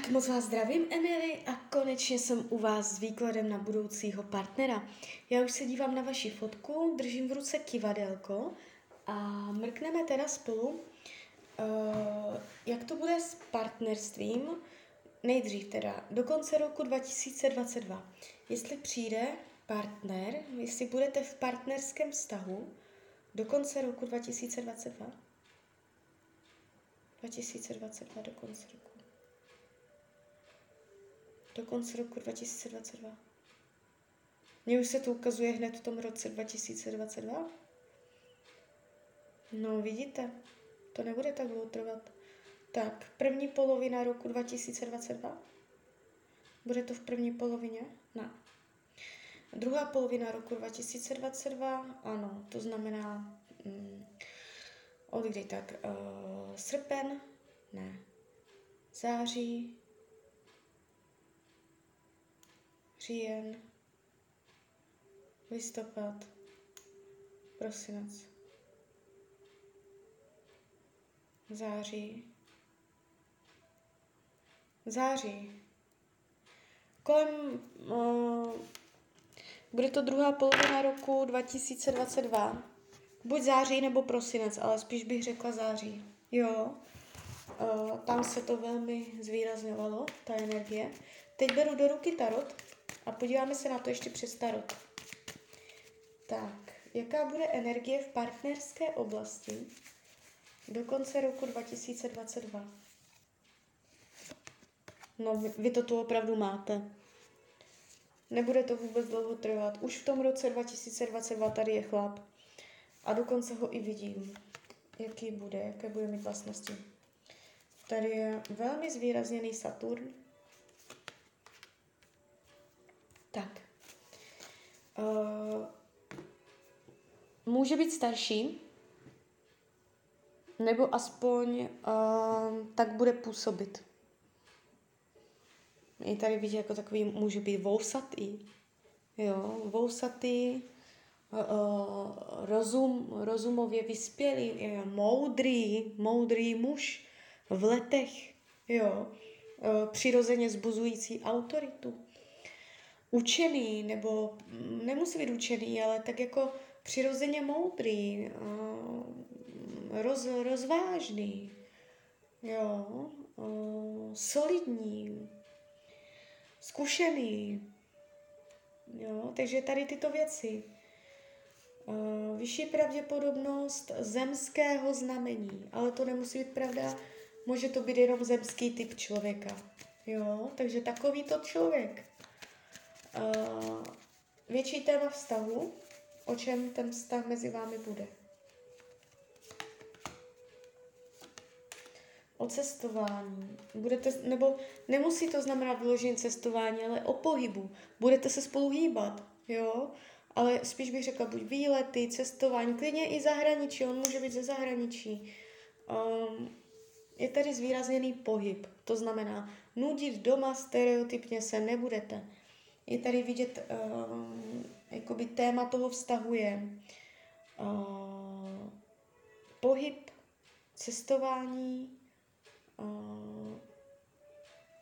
Tak moc vás zdravím, Emily, a konečně jsem u vás s výkladem na budoucího partnera. Já už se dívám na vaši fotku, držím v ruce kivadelko a mrkneme teda spolu, uh, jak to bude s partnerstvím, nejdřív teda, do konce roku 2022. Jestli přijde partner, jestli budete v partnerském vztahu do konce roku 2022. 2022 do konce roku do konce roku 2022. Mně už se to ukazuje hned v tom roce 2022. No, vidíte, to nebude tak dlouho trvat. Tak, první polovina roku 2022. Bude to v první polovině? Ne. Druhá polovina roku 2022, ano, to znamená mm, od kdy tak? Uh, srpen? Ne. Září? Říjen, listopad, prosinec, září, září. Kolem, uh, bude to druhá polovina roku 2022. Buď září nebo prosinec, ale spíš bych řekla září. Jo, uh, tam se to velmi zvýrazňovalo, ta energie. Teď beru do ruky tarot a podíváme se na to ještě přes tarot. Tak, jaká bude energie v partnerské oblasti do konce roku 2022? No, vy to tu opravdu máte. Nebude to vůbec dlouho trvat. Už v tom roce 2022 tady je chlap. A dokonce ho i vidím. Jaký bude, jaké bude mít vlastnosti. Tady je velmi zvýrazněný Saturn, Uh, může být starší, nebo aspoň uh, tak bude působit. Je tady vidět jako takový, může být vousatý, jo, vousatý, uh, rozum, rozumově vyspělý, jo, moudrý, moudrý muž v letech, jo, uh, přirozeně zbuzující autoritu učený, nebo nemusí být učený, ale tak jako přirozeně moudrý, roz, rozvážný, jo, solidní, zkušený, jo, takže tady tyto věci. Vyšší pravděpodobnost zemského znamení, ale to nemusí být pravda, může to být jenom zemský typ člověka. Jo, takže takovýto člověk Uh, větší téma vztahu, o čem ten vztah mezi vámi bude. O cestování. Budete, nebo nemusí to znamenat vyloženě cestování, ale o pohybu. Budete se spolu hýbat, jo? Ale spíš bych řekla buď výlety, cestování, klidně i zahraničí, on může být ze zahraničí. Um, je tady zvýrazněný pohyb, to znamená, nudit doma stereotypně se nebudete je tady vidět, uh, jakoby téma toho vztahu je uh, pohyb, cestování, uh,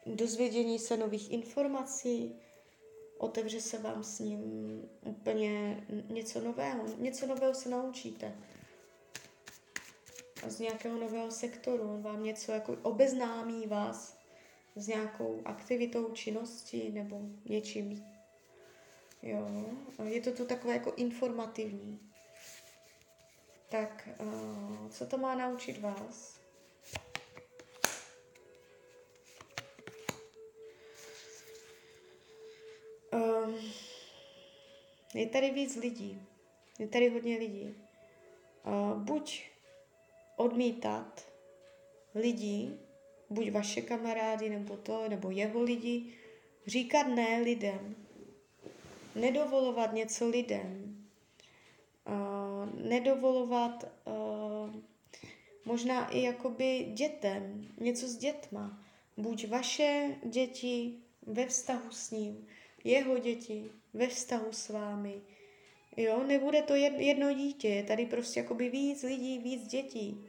dozvědění se nových informací, otevře se vám s ním úplně něco nového. Něco nového se naučíte. Z nějakého nového sektoru. On vám něco jako obeznámí vás s nějakou aktivitou, činností nebo něčím. Jo, je to tu takové jako informativní. Tak, co to má naučit vás? Um, je tady víc lidí. Je tady hodně lidí. Buď odmítat lidí, buď vaše kamarády, nebo to, nebo jeho lidi, říkat ne lidem, nedovolovat něco lidem, uh, nedovolovat uh, možná i jakoby dětem, něco s dětma. Buď vaše děti ve vztahu s ním, jeho děti ve vztahu s vámi. Jo, nebude to jedno dítě, je tady prostě jakoby víc lidí, víc dětí.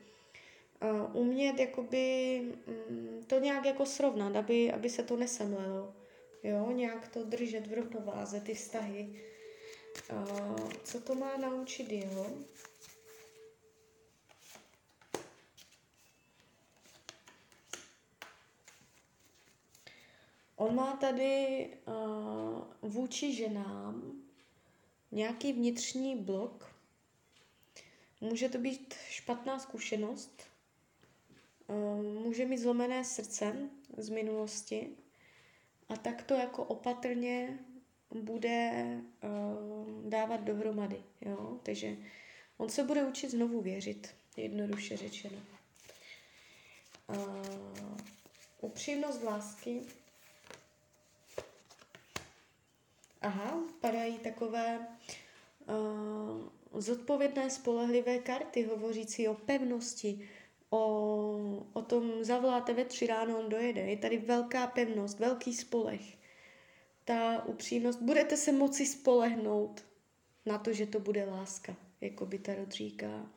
Uh, umět jakoby um, to nějak jako srovnat, aby, aby se to nesemlelo. Jo, nějak to držet v rovnováze, ty vztahy. Uh, co to má naučit jeho? On má tady uh, vůči ženám nějaký vnitřní blok. Může to být špatná zkušenost, může mít zlomené srdce z minulosti a tak to jako opatrně bude uh, dávat dohromady. Jo? Takže on se bude učit znovu věřit, jednoduše řečeno. Uh, upřímnost lásky Aha, padají takové uh, zodpovědné, spolehlivé karty, hovořící o pevnosti, o, o tom zavoláte ve tři ráno, on dojede. Je tady velká pevnost, velký spolech. Ta upřímnost, budete se moci spolehnout na to, že to bude láska, jako by ta říká.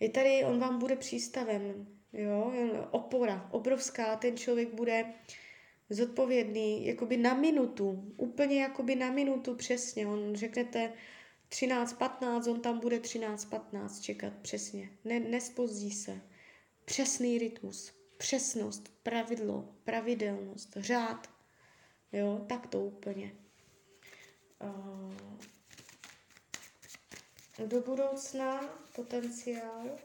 Je tady, on vám bude přístavem, jo, opora, obrovská, ten člověk bude zodpovědný jakoby na minutu, úplně jakoby na minutu přesně. On řeknete 13.15, on tam bude 13.15 čekat přesně. Ne, nespozdí se. Přesný rytmus, přesnost, pravidlo, pravidelnost, řád. Jo, tak to úplně. Uh, do budoucna potenciál.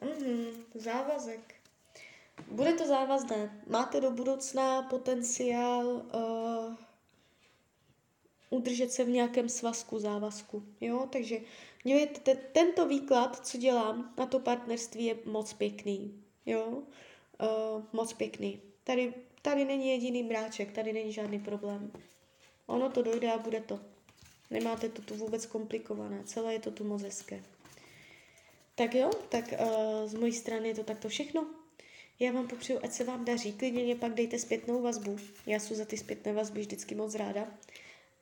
Mhm, závazek. Bude to závazné. Máte do budoucna potenciál uh, udržet se v nějakém svazku, závazku. Jo? Takže dívejte, te, tento výklad, co dělám na to partnerství, je moc pěkný. Jo? Uh, moc pěkný. Tady, tady není jediný bráček, tady není žádný problém. Ono to dojde a bude to. Nemáte to tu vůbec komplikované, celé je to tu moc hezké. Tak jo, tak uh, z mojí strany je to takto všechno. Já vám popřeju, ať se vám daří. Klidně mě pak dejte zpětnou vazbu. Já jsem za ty zpětné vazby vždycky moc ráda.